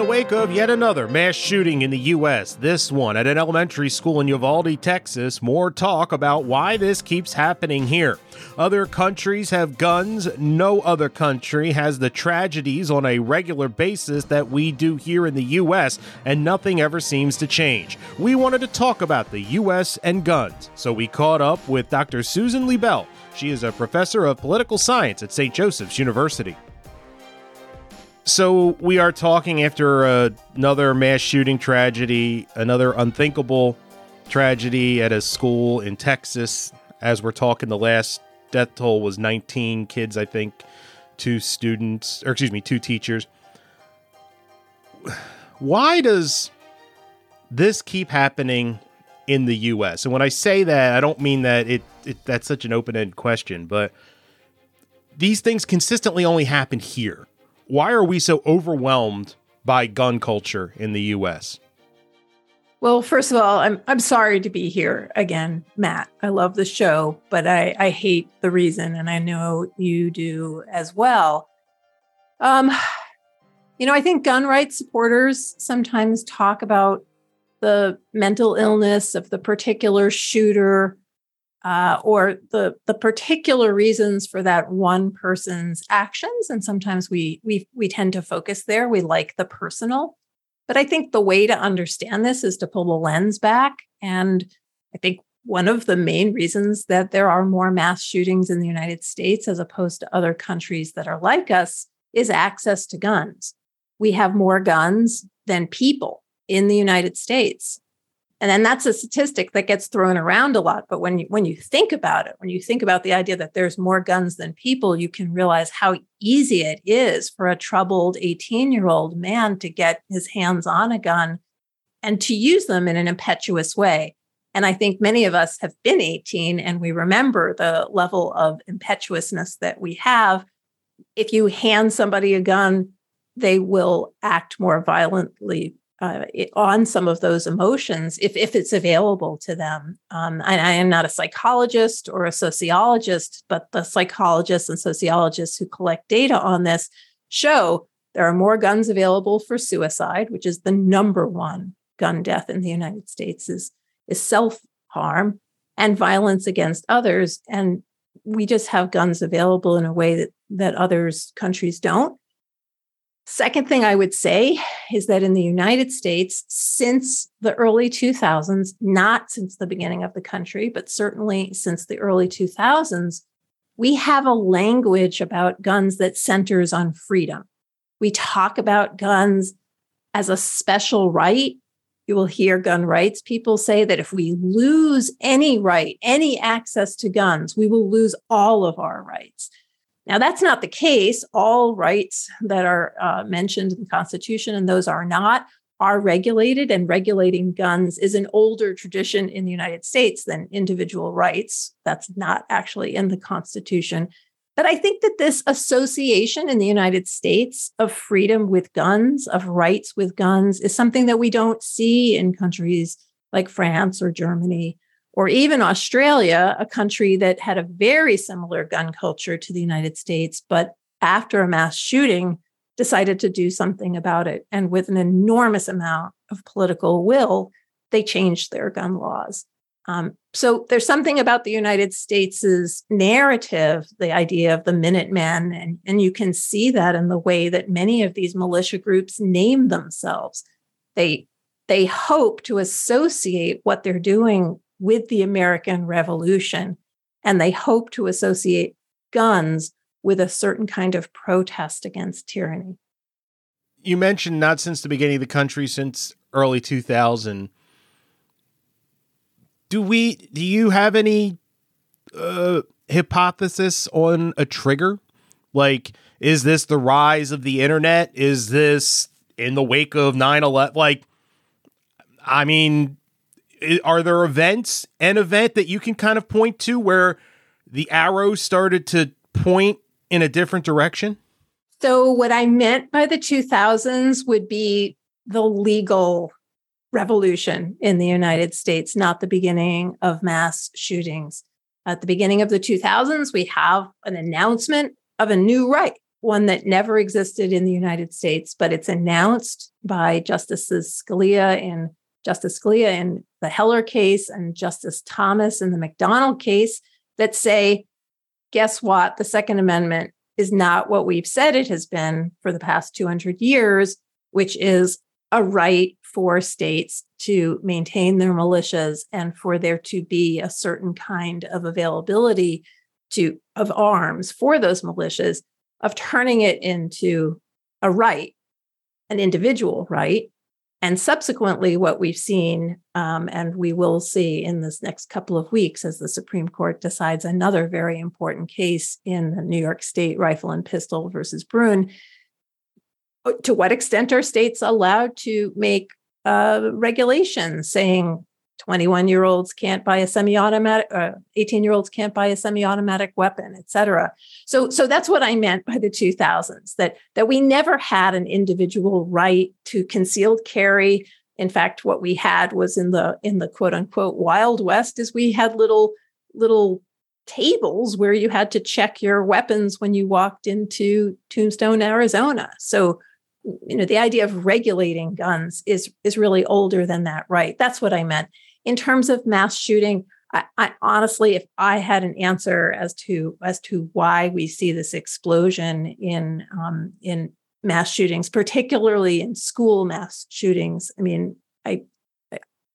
The wake of yet another mass shooting in the U.S., this one at an elementary school in Uvalde, Texas, more talk about why this keeps happening here. Other countries have guns, no other country has the tragedies on a regular basis that we do here in the U.S., and nothing ever seems to change. We wanted to talk about the U.S. and guns, so we caught up with Dr. Susan Liebell. She is a professor of political science at St. Joseph's University. So we are talking after uh, another mass shooting tragedy, another unthinkable tragedy at a school in Texas. As we're talking, the last death toll was 19 kids, I think, two students, or excuse me, two teachers. Why does this keep happening in the U.S.? And when I say that, I don't mean that it, it that's such an open-ended question, but these things consistently only happen here why are we so overwhelmed by gun culture in the US? Well, first of all, I'm I'm sorry to be here again, Matt. I love the show, but I, I hate the reason, and I know you do as well. Um, you know, I think gun rights supporters sometimes talk about the mental illness of the particular shooter uh, or the the particular reasons for that one person's actions. And sometimes we we we tend to focus there. We like the personal. But i think the way to understand this is to pull the lens back. And i think one of the main reasons that there are more mass shootings in the united states as opposed to other countries that are like us is access to guns. We have more guns than people in the united states and then that's a statistic that gets thrown around a lot. But when you when you think about it, when you think about the idea that there's more guns than people, you can realize how easy it is for a troubled 18-year-old man to get his hands on a gun and to use them in an impetuous way. And I think many of us have been 18 and we remember the level of impetuousness that we have. If you hand somebody a gun, they will act more violently uh, on some of those emotions if, if it's available to them. Um, I am not a psychologist or a sociologist, but the psychologists and sociologists who collect data on this show there are more guns available for suicide, which is the number one gun death in the United States is, is self-harm and violence against others. And we just have guns available in a way that, that others countries don't. Second thing I would say is that in the United States, since the early 2000s, not since the beginning of the country, but certainly since the early 2000s, we have a language about guns that centers on freedom. We talk about guns as a special right. You will hear gun rights people say that if we lose any right, any access to guns, we will lose all of our rights. Now, that's not the case. All rights that are uh, mentioned in the Constitution and those are not are regulated, and regulating guns is an older tradition in the United States than individual rights. That's not actually in the Constitution. But I think that this association in the United States of freedom with guns, of rights with guns, is something that we don't see in countries like France or Germany or even Australia, a country that had a very similar gun culture to the United States, but after a mass shooting, decided to do something about it. And with an enormous amount of political will, they changed their gun laws. Um, so there's something about the United States' narrative, the idea of the Minutemen, and, and you can see that in the way that many of these militia groups name themselves. They they hope to associate what they're doing with the American Revolution, and they hope to associate guns with a certain kind of protest against tyranny. You mentioned not since the beginning of the country, since early 2000. Do we? Do you have any uh, hypothesis on a trigger? Like, is this the rise of the internet? Is this in the wake of 9 11? Like, I mean, are there events, an event that you can kind of point to where the arrow started to point in a different direction? So, what I meant by the 2000s would be the legal revolution in the United States, not the beginning of mass shootings. At the beginning of the 2000s, we have an announcement of a new right, one that never existed in the United States, but it's announced by Justices Scalia in Justice Scalia in the Heller case and Justice Thomas in the McDonald case that say, guess what? The Second Amendment is not what we've said it has been for the past 200 years, which is a right for states to maintain their militias and for there to be a certain kind of availability to of arms for those militias of turning it into a right an individual right and subsequently what we've seen um, and we will see in this next couple of weeks as the supreme court decides another very important case in the new york state rifle and pistol versus bruen uh, to what extent are states allowed to make uh, regulations saying 21 year olds can't buy a semi-automatic uh, 18 year olds can't buy a semi-automatic weapon et cetera. So so that's what i meant by the 2000s that that we never had an individual right to concealed carry. In fact what we had was in the in the quote unquote wild west is we had little little tables where you had to check your weapons when you walked into tombstone arizona. So you know the idea of regulating guns is is really older than that right. That's what i meant in terms of mass shooting I, I, honestly if i had an answer as to as to why we see this explosion in um, in mass shootings particularly in school mass shootings i mean i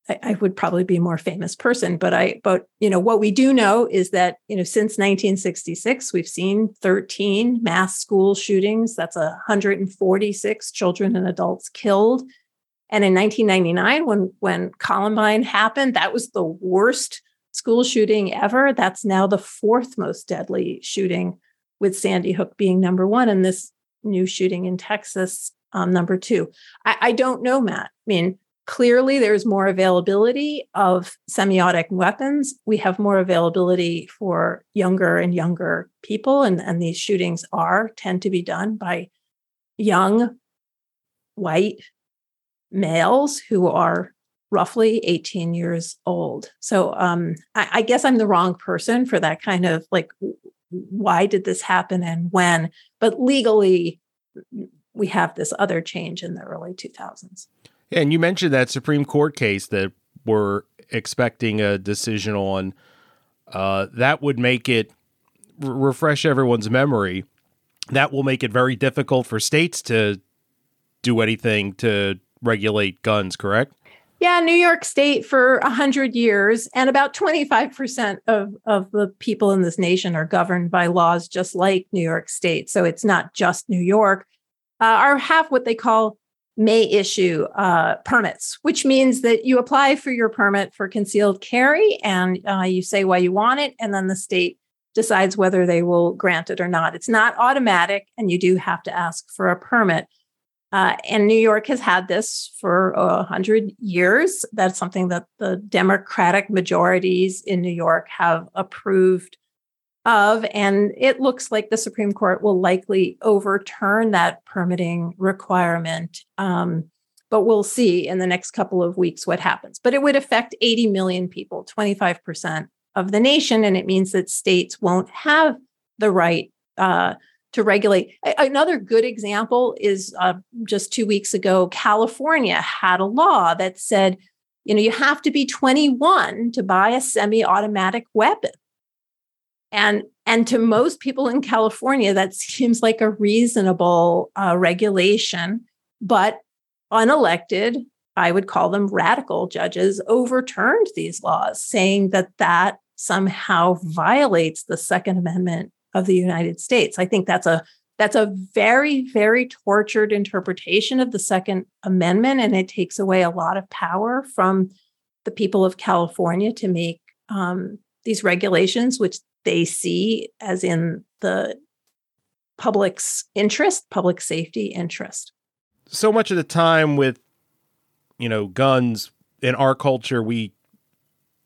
I, I would probably be a more famous person, but I, but you know, what we do know is that you know, since 1966, we've seen 13 mass school shootings. That's 146 children and adults killed. And in 1999, when when Columbine happened, that was the worst school shooting ever. That's now the fourth most deadly shooting, with Sandy Hook being number one, and this new shooting in Texas um, number two. I, I don't know, Matt. I mean, Clearly, there's more availability of semi-automatic weapons. We have more availability for younger and younger people, and, and these shootings are tend to be done by young white males who are roughly 18 years old. So um, I, I, guess I'm the wrong person for that kind of like, why did this happen and when? But legally, we have this other change in the early 2000s. And you mentioned that Supreme Court case that we're expecting a decision on. Uh, that would make it r- refresh everyone's memory. That will make it very difficult for states to do anything to regulate guns, correct? Yeah, New York State for 100 years, and about 25% of, of the people in this nation are governed by laws just like New York State. So it's not just New York, uh, are have what they call may issue uh, permits, which means that you apply for your permit for concealed carry and uh, you say why you want it, and then the state decides whether they will grant it or not. It's not automatic, and you do have to ask for a permit. Uh, and New York has had this for a hundred years. That's something that the Democratic majorities in New York have approved of. And it looks like the Supreme Court will likely overturn that permitting requirement. Um, but we'll see in the next couple of weeks what happens. But it would affect 80 million people, 25% of the nation. And it means that states won't have the right uh, to regulate. Another good example is uh, just two weeks ago, California had a law that said, you know, you have to be 21 to buy a semi automatic weapon. And and to most people in California, that seems like a reasonable uh, regulation. But unelected, I would call them radical judges, overturned these laws, saying that that somehow violates the Second Amendment of the United States. I think that's a that's a very very tortured interpretation of the Second Amendment, and it takes away a lot of power from the people of California to make um, these regulations, which they see as in the public's interest, public safety interest. So much of the time with, you know, guns in our culture, we,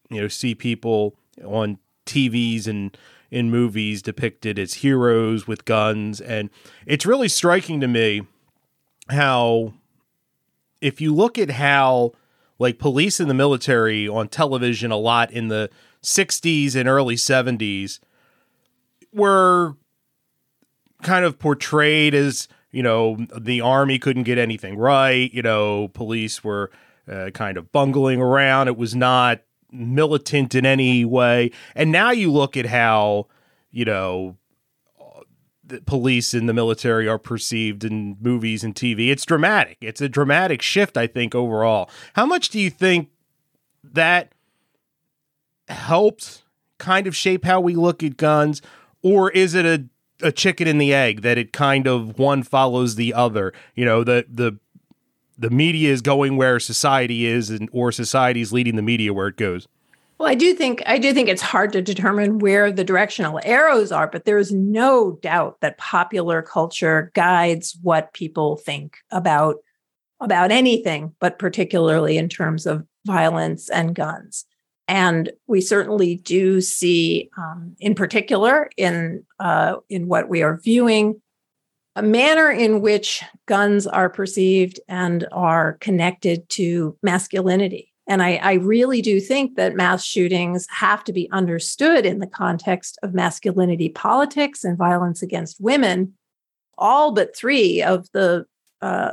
you know, see people on TVs and in movies depicted as heroes with guns. And it's really striking to me how, if you look at how like police and the military on television a lot in the 60s and early 70s were kind of portrayed as you know the army couldn't get anything right you know police were uh, kind of bungling around it was not militant in any way and now you look at how you know the police and the military are perceived in movies and TV. It's dramatic. It's a dramatic shift, I think, overall. How much do you think that helps kind of shape how we look at guns? Or is it a, a chicken and the egg that it kind of one follows the other? You know, the the the media is going where society is and or society is leading the media where it goes. Well, I do think I do think it's hard to determine where the directional arrows are, but there is no doubt that popular culture guides what people think about about anything, but particularly in terms of violence and guns. And we certainly do see, um, in particular, in uh, in what we are viewing, manner in which guns are perceived and are connected to masculinity and I, I, really do think that mass shootings have to be understood in the context of masculinity politics and violence against women. All but three of the uh,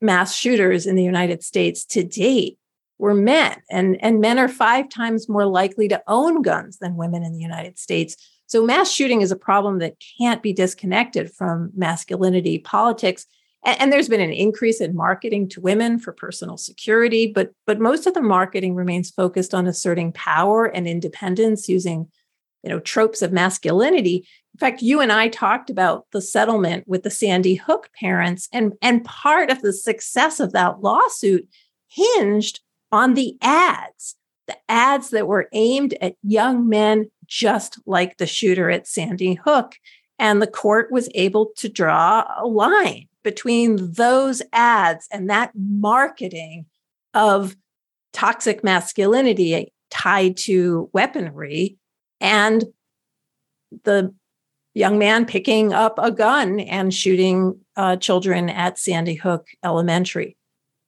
mass shooters in the United States to date were men, and, and men are five times more likely to own guns than women in the United States. So, mass shooting is a problem that can't be disconnected from masculinity politics. And, and there's been an increase in marketing to women for personal security, but but most of the marketing remains focused on asserting power and independence using you know tropes of masculinity. In fact you and i talked about the settlement with the sandy hook parents and and part of the success of that lawsuit hinged on the ads the ads that were aimed at young men just like the shooter at sandy hook and the court was able to draw a line between those ads and that marketing of toxic masculinity tied to weaponry and the young man picking up a gun and shooting uh, children at Sandy Hook Elementary.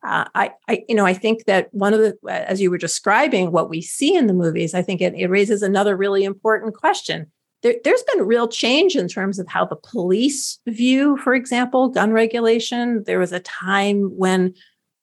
Uh, I, I, you know, I think that one of the, as you were describing what we see in the movies, I think it, it raises another really important question there, has been real change in terms of how the police view, for example, gun regulation. There was a time when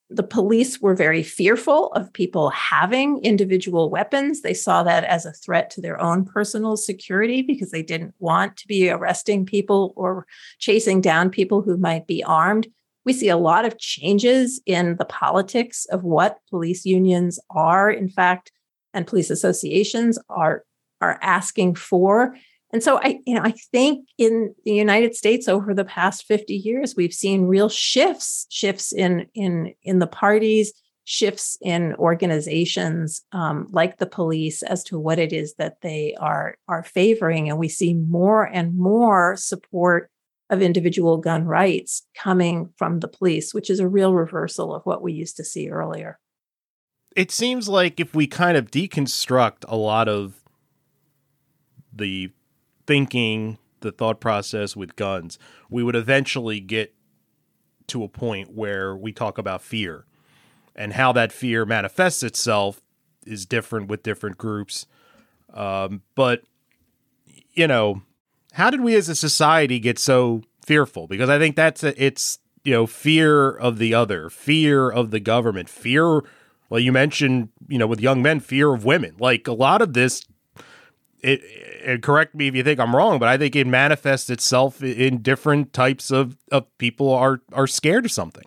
the police were very fearful of people having individual weapons. They saw that as a threat to their own personal security because they didn't want to be arresting people or chasing down people who might be armed. We see a lot of changes in the politics of what police unions are, in fact, and police associations are are asking for. And so I, you know, I think in the United States over the past 50 years, we've seen real shifts, shifts in in in the parties, shifts in organizations um, like the police as to what it is that they are are favoring, and we see more and more support of individual gun rights coming from the police, which is a real reversal of what we used to see earlier. It seems like if we kind of deconstruct a lot of the thinking, the thought process with guns, we would eventually get to a point where we talk about fear and how that fear manifests itself is different with different groups. Um, but, you know, how did we as a society get so fearful? Because I think that's a, it's, you know, fear of the other, fear of the government, fear. Well, you mentioned, you know, with young men, fear of women. Like a lot of this it, it, correct me if you think I'm wrong, but I think it manifests itself in different types of, of people are are scared of something.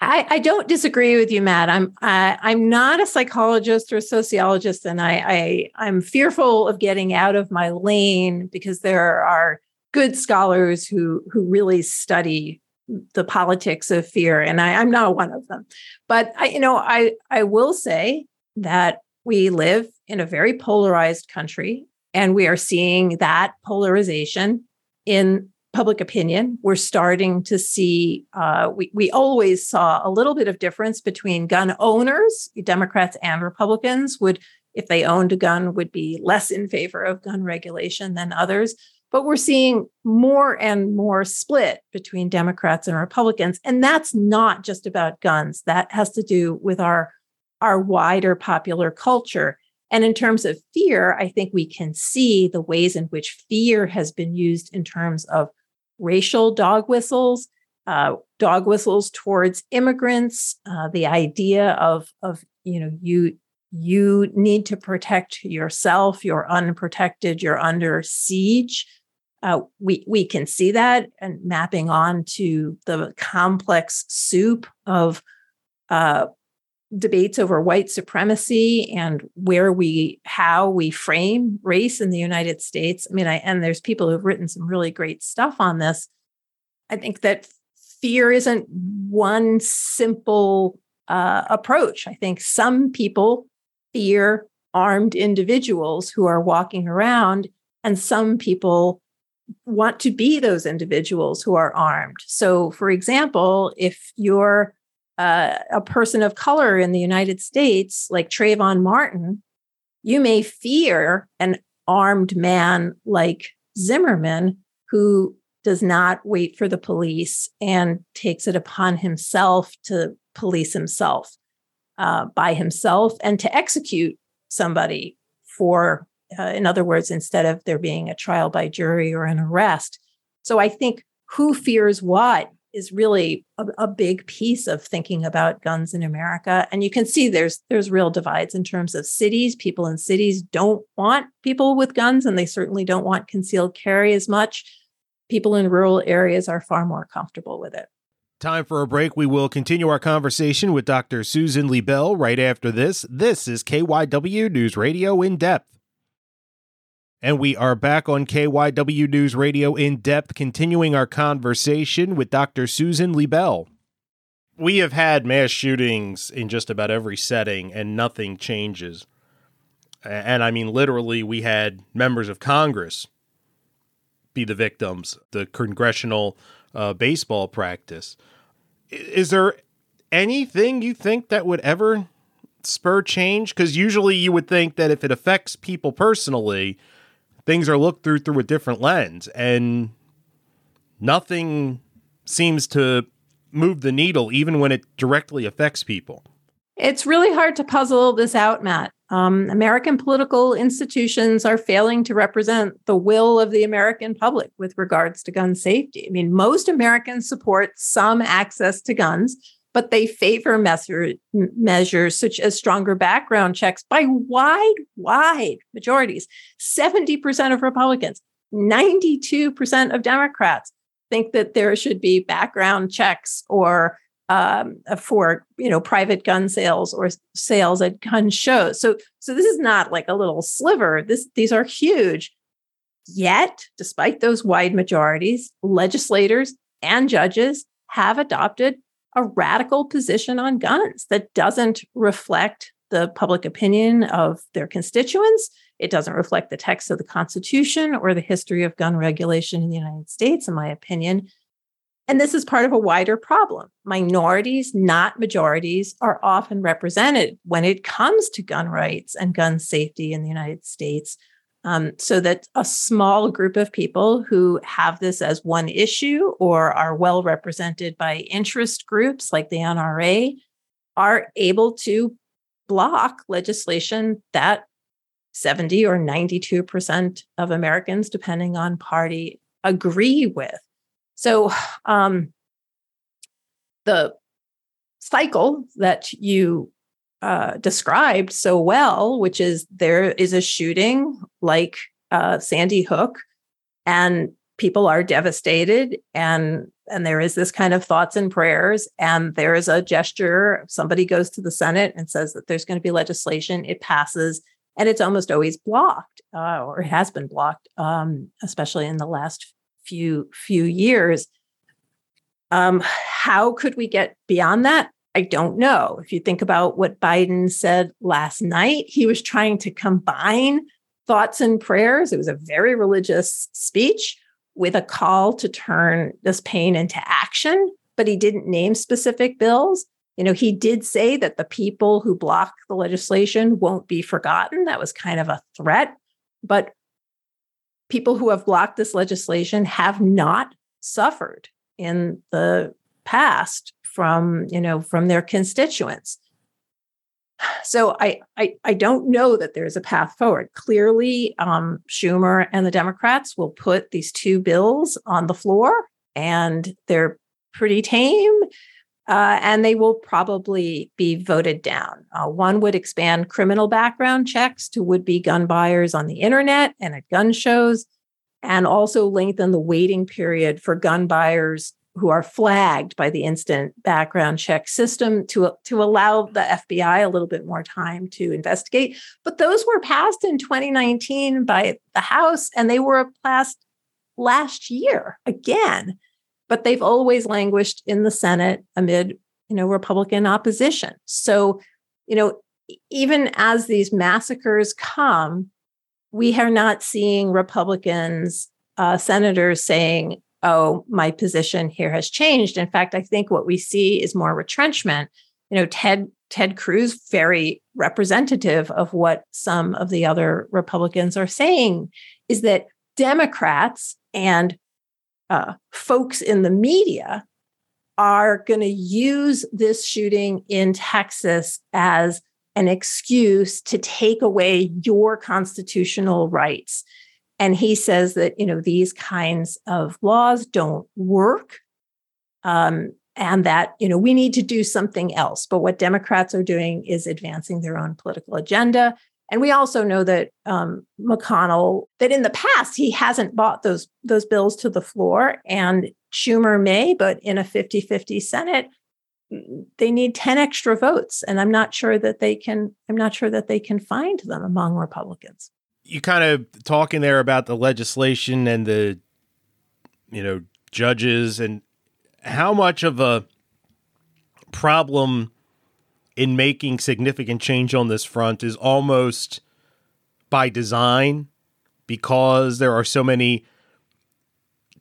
I, I don't disagree with you, Matt. I'm I, I'm not a psychologist or a sociologist, and I, I I'm fearful of getting out of my lane because there are good scholars who who really study the politics of fear, and I, I'm not one of them. But I, you know, I I will say that we live in a very polarized country and we are seeing that polarization in public opinion. We're starting to see, uh, we, we always saw a little bit of difference between gun owners, Democrats and Republicans would, if they owned a gun, would be less in favor of gun regulation than others. But we're seeing more and more split between Democrats and Republicans. And that's not just about guns. That has to do with our our wider popular culture. And in terms of fear, I think we can see the ways in which fear has been used in terms of racial dog whistles, uh, dog whistles towards immigrants, uh, the idea of of you know you you need to protect yourself, you're unprotected, you're under siege. Uh, we we can see that and mapping on to the complex soup of uh, debates over white supremacy and where we how we frame race in the United States. I mean, I and there's people who've written some really great stuff on this. I think that fear isn't one simple uh, approach. I think some people fear armed individuals who are walking around, and some people want to be those individuals who are armed. So, for example, if you're uh, a person of color in the United States, like Trayvon Martin, you may fear an armed man like Zimmerman who does not wait for the police and takes it upon himself to police himself uh, by himself and to execute somebody for, uh, in other words, instead of there being a trial by jury or an arrest. So I think who fears what is really a, a, big piece of thinking about guns in America. And you can see there's there's real divides in terms of cities. People in cities don't want people with guns, and they certainly don't want concealed carry as much. People in rural areas are far more comfortable with it. Time for a break. We will continue our conversation with Dr. Susan Liebell right after this. This is KYW News Radio in depth. And we are back on KYW News Radio in depth, continuing our conversation with Dr. Susan Liebell. We have had mass shootings in just about every setting, and nothing changes. And I mean, literally, we had members of Congress be the victims, the congressional uh, baseball practice. Is there anything you think that would ever spur change? Because usually you would think that if it affects people personally, things are looked through through a different lens and nothing seems to move the needle even when it directly affects people. It's really hard to puzzle this out matt. Um, american political institutions are failing to represent the will of the american public with regards to gun safety. I mean most americans support some access to guns but they favor measure, measures such as stronger background checks by wide, wide majorities. 70% of Republicans, 92% of Democrats think that there should be background checks or um, for you know private gun sales or sales at gun shows. So so this is not like a little sliver. This these are huge. Yet, despite those wide majorities, legislators and judges have adopted a radical position on guns that doesn't reflect the public opinion of their constituents. It doesn't reflect the text of the Constitution or the history of gun regulation in the United States, in my opinion. And this is part of a wider problem. Minorities, not majorities, are often represented when it comes to gun rights and gun safety in the United States um, so that a small group of people who have this as one issue or are well represented by interest groups like the NRA are able to block legislation that 70 or 92% of Americans, depending on party, agree with. So um, the cycle that you uh, described so well, which is there is a shooting like uh, Sandy Hook, and people are devastated, and and there is this kind of thoughts and prayers, and there is a gesture. Somebody goes to the Senate and says that there's going to be legislation. It passes, and it's almost always blocked, uh, or it has been blocked, um, especially in the last few few years. Um, how could we get beyond that? I don't know. If you think about what Biden said last night, he was trying to combine thoughts and prayers. It was a very religious speech with a call to turn this pain into action, but he didn't name specific bills. You know, he did say that the people who block the legislation won't be forgotten. That was kind of a threat. But people who have blocked this legislation have not suffered in the past from you know from their constituents so I, I, I don't know that there's a path forward. Clearly, um, Schumer and the Democrats will put these two bills on the floor, and they're pretty tame, uh, and they will probably be voted down. Uh, one would expand criminal background checks to would-be gun buyers on the internet and at gun shows, and also lengthen the waiting period for gun buyers who are flagged by the instant background check system to, to allow the FBI a little bit more time to investigate. But those were passed in 2019 by the House and they were passed last year again. But they've always languished in the Senate amid, you know, Republican opposition. So, you know, even as these massacres come, we are not seeing Republicans, uh, senators saying, oh, my position here has changed. In fact, I think what we see is more retrenchment. You know, Ted Ted Cruz very representative of what some of the other Republicans are saying is that Democrats and uh, folks in the media are going to use this shooting in Texas as an excuse to take away your constitutional rights and he says that you know these kinds of laws don't work um, and that you know we need to do something else. But what democrats are doing is advancing their own political agenda. And we also know that um, mcconnell that in the past he hasn't bought those those bills to the floor. And schumer may but in a 50-50 senate they need 10 extra votes. And i'm not sure that they can i'm not sure that they can find them among republicans you kind of talking there about the legislation and the you know judges and how much of a problem in making significant change on this front is almost by design because there are so many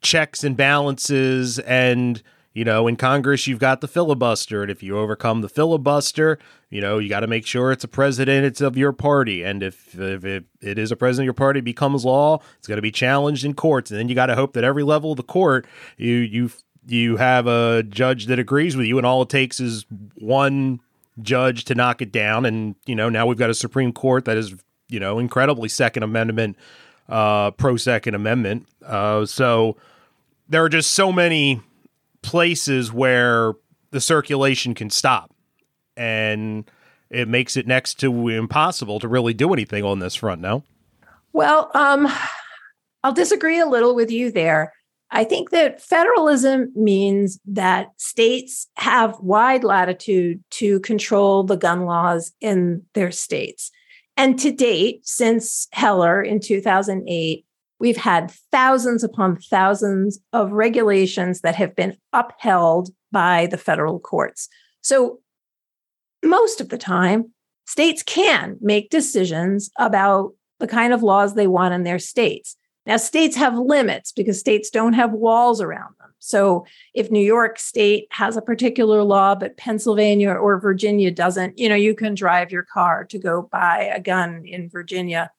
checks and balances and you know, in Congress, you've got the filibuster. And if you overcome the filibuster, you know, you got to make sure it's a president, it's of your party. And if, if it, it is a president of your party becomes law, it's going to be challenged in courts. And then you got to hope that every level of the court, you, you, you have a judge that agrees with you. And all it takes is one judge to knock it down. And, you know, now we've got a Supreme Court that is, you know, incredibly Second Amendment, uh, pro Second Amendment. Uh, so there are just so many places where the circulation can stop. And it makes it next to impossible to really do anything on this front now. Well, um, I'll disagree a little with you there. I think that federalism means that states have wide latitude to control the gun laws in their states. And to date, since Heller in 2008, We've had thousands upon thousands of regulations that have been upheld by the federal courts. So, most of the time, states can make decisions about the kind of laws they want in their states. Now, states have limits because states don't have walls around them. So, if New York State has a particular law, but Pennsylvania or Virginia doesn't, you know, you can drive your car to go buy a gun in Virginia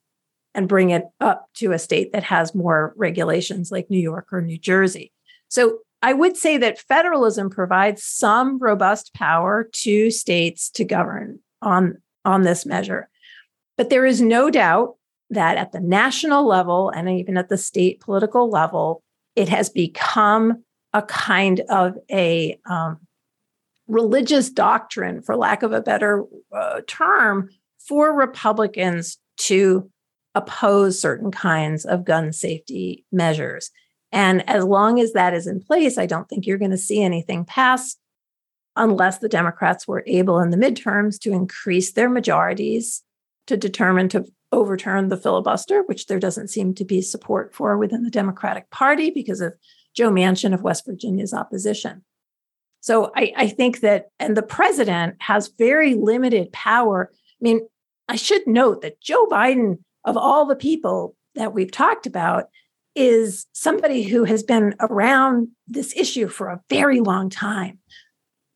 and bring it up to a state that has more regulations like New York or New Jersey. So I would say that federalism provides some robust power to states to govern on, on this measure. But there is no doubt that at the national level and even at the state political level, it has become a kind of a um, religious doctrine, for lack of a better uh, term, for Republicans to oppose certain kinds of gun safety measures. And as long as that is in place, I don't think you're going to see anything pass unless the Democrats were able in the midterms to increase their majorities to determine to overturn the filibuster, which there doesn't seem to be support for within the Democratic Party because of Joe Manchin of West Virginia's opposition. So I, I think that, and the president has very limited power. I mean, I should note that Joe Biden of all the people that we've talked about is somebody who has been around this issue for a very long time.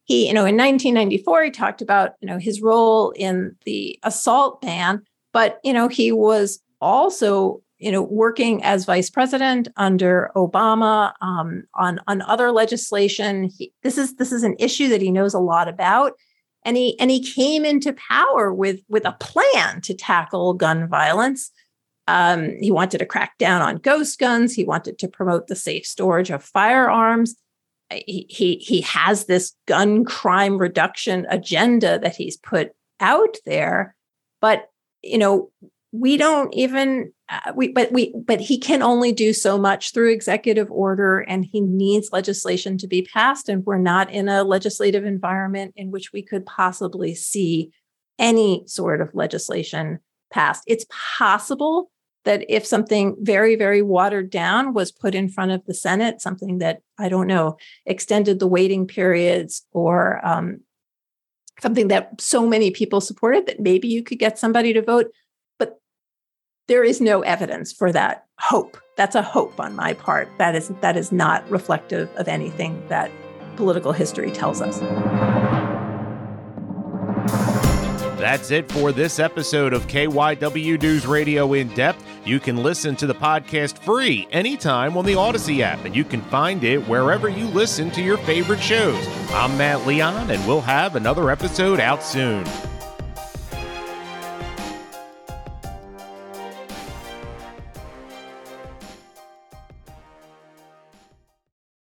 He, you know, in 1994, he talked about, you know, his role in the assault ban, but, you know, he was also, you know, working as vice president under Obama um, on on other legislation. He, this is this is an issue that he knows a lot about. And he and he came into power with with a plan to tackle gun violence. Um, he wanted to crack down on ghost guns. He wanted to promote the safe storage of firearms. He, he, he has this gun crime reduction agenda that he's put out there, but you know we don't even uh, we but we but he can only do so much through executive order and he needs legislation to be passed and we're not in a legislative environment in which we could possibly see any sort of legislation passed. It's possible that if something very very watered down was put in front of the senate something that i don't know extended the waiting periods or um, something that so many people supported that maybe you could get somebody to vote there is no evidence for that hope. That's a hope on my part. That is that is not reflective of anything that political history tells us. That's it for this episode of KYW News Radio in depth. You can listen to the podcast free anytime on the Audacy app, and you can find it wherever you listen to your favorite shows. I'm Matt Leon, and we'll have another episode out soon.